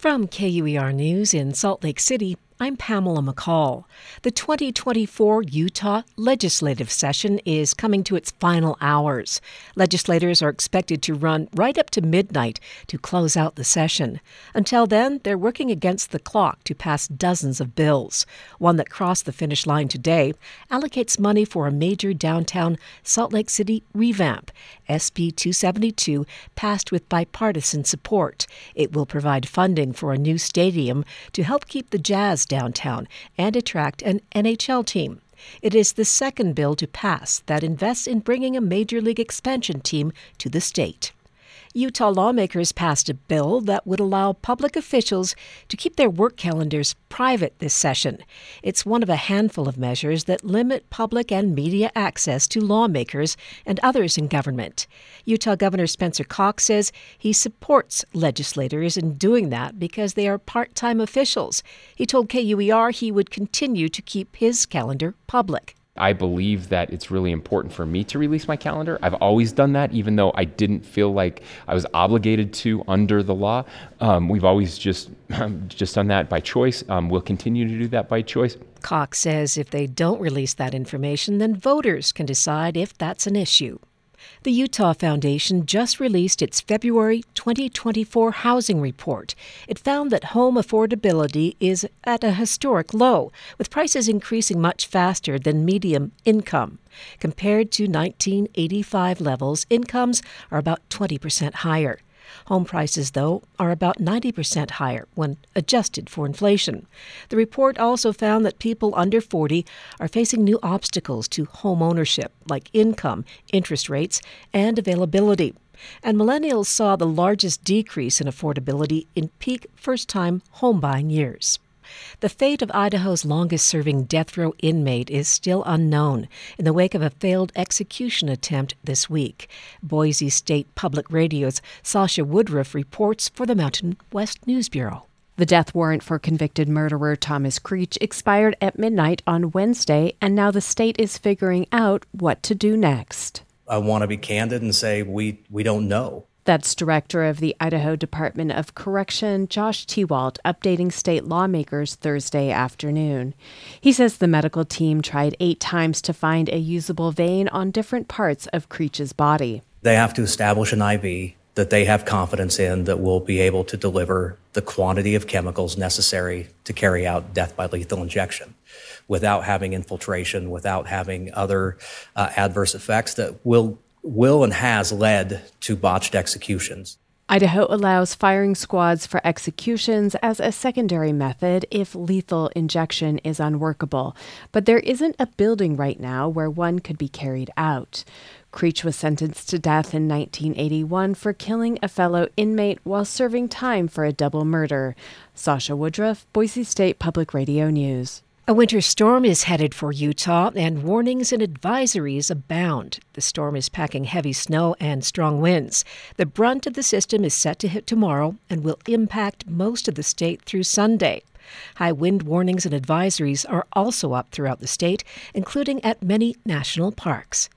From KUER News in Salt Lake City, I'm Pamela McCall. The 2024 Utah legislative session is coming to its final hours. Legislators are expected to run right up to midnight to close out the session. Until then, they're working against the clock to pass dozens of bills. One that crossed the finish line today allocates money for a major downtown Salt Lake City revamp. SB 272 passed with bipartisan support. It will provide funding for a new stadium to help keep the Jazz downtown and attract an NHL team. It is the second bill to pass that invests in bringing a Major League expansion team to the state. Utah lawmakers passed a bill that would allow public officials to keep their work calendars private this session. It's one of a handful of measures that limit public and media access to lawmakers and others in government. Utah Governor Spencer Cox says he supports legislators in doing that because they are part time officials. He told KUER he would continue to keep his calendar public. I believe that it's really important for me to release my calendar. I've always done that, even though I didn't feel like I was obligated to under the law. Um, we've always just just done that by choice. Um, we'll continue to do that by choice. Cox says if they don't release that information, then voters can decide if that's an issue. The Utah Foundation just released its February 2024 housing report. It found that home affordability is at a historic low, with prices increasing much faster than median income. Compared to 1985 levels, incomes are about 20% higher. Home prices, though, are about 90% higher when adjusted for inflation. The report also found that people under 40 are facing new obstacles to home ownership, like income, interest rates, and availability. And millennials saw the largest decrease in affordability in peak first time home buying years. The fate of Idaho's longest serving death row inmate is still unknown in the wake of a failed execution attempt this week. Boise State Public Radio's Sasha Woodruff reports for the Mountain West News Bureau. The death warrant for convicted murderer Thomas Creech expired at midnight on Wednesday, and now the state is figuring out what to do next. I want to be candid and say we, we don't know. That's Director of the Idaho Department of Correction, Josh Tewalt, updating state lawmakers Thursday afternoon. He says the medical team tried eight times to find a usable vein on different parts of Creech's body. They have to establish an IV that they have confidence in that will be able to deliver the quantity of chemicals necessary to carry out death by lethal injection without having infiltration, without having other uh, adverse effects that will will and has led to botched executions. Idaho allows firing squads for executions as a secondary method if lethal injection is unworkable, but there isn't a building right now where one could be carried out. Creech was sentenced to death in 1981 for killing a fellow inmate while serving time for a double murder. Sasha Woodruff, Boise State Public Radio News. A winter storm is headed for Utah, and warnings and advisories abound. The storm is packing heavy snow and strong winds. The brunt of the system is set to hit tomorrow and will impact most of the state through Sunday. High wind warnings and advisories are also up throughout the state, including at many national parks.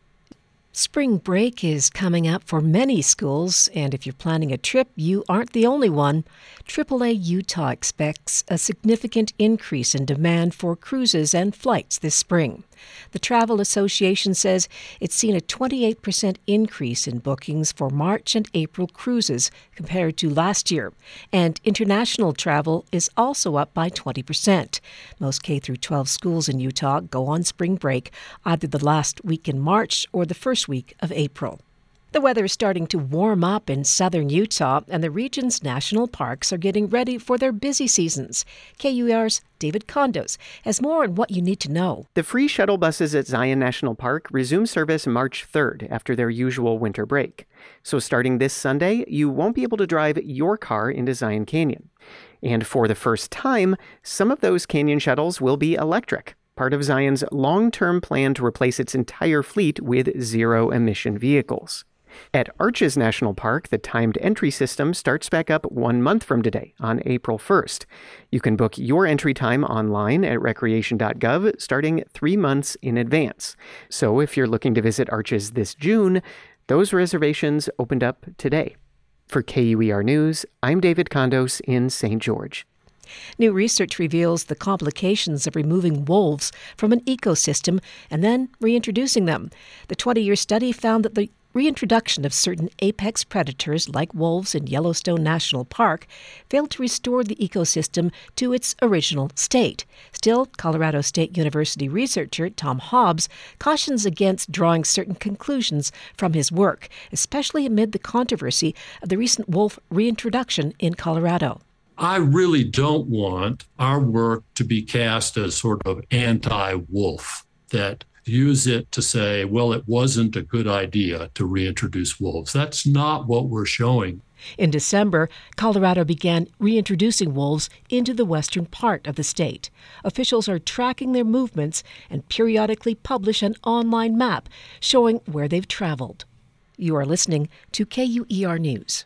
Spring break is coming up for many schools, and if you're planning a trip, you aren't the only one. AAA Utah expects a significant increase in demand for cruises and flights this spring. The Travel Association says it's seen a 28% increase in bookings for March and April cruises compared to last year, and international travel is also up by 20%. Most K 12 schools in Utah go on spring break either the last week in March or the first week of April. The weather is starting to warm up in southern Utah, and the region's national parks are getting ready for their busy seasons. KUER's David Condos has more on what you need to know. The free shuttle buses at Zion National Park resume service March 3rd after their usual winter break. So, starting this Sunday, you won't be able to drive your car into Zion Canyon. And for the first time, some of those canyon shuttles will be electric part of Zion's long term plan to replace its entire fleet with zero emission vehicles. At Arches National Park, the timed entry system starts back up one month from today, on April 1st. You can book your entry time online at recreation.gov starting three months in advance. So if you're looking to visit Arches this June, those reservations opened up today. For KUER News, I'm David Condos in St. George. New research reveals the complications of removing wolves from an ecosystem and then reintroducing them. The 20 year study found that the reintroduction of certain apex predators like wolves in Yellowstone National Park failed to restore the ecosystem to its original state. Still, Colorado State University researcher Tom Hobbs cautions against drawing certain conclusions from his work, especially amid the controversy of the recent wolf reintroduction in Colorado. I really don't want our work to be cast as sort of anti wolf, that use it to say, well, it wasn't a good idea to reintroduce wolves. That's not what we're showing. In December, Colorado began reintroducing wolves into the western part of the state. Officials are tracking their movements and periodically publish an online map showing where they've traveled. You are listening to KUER News.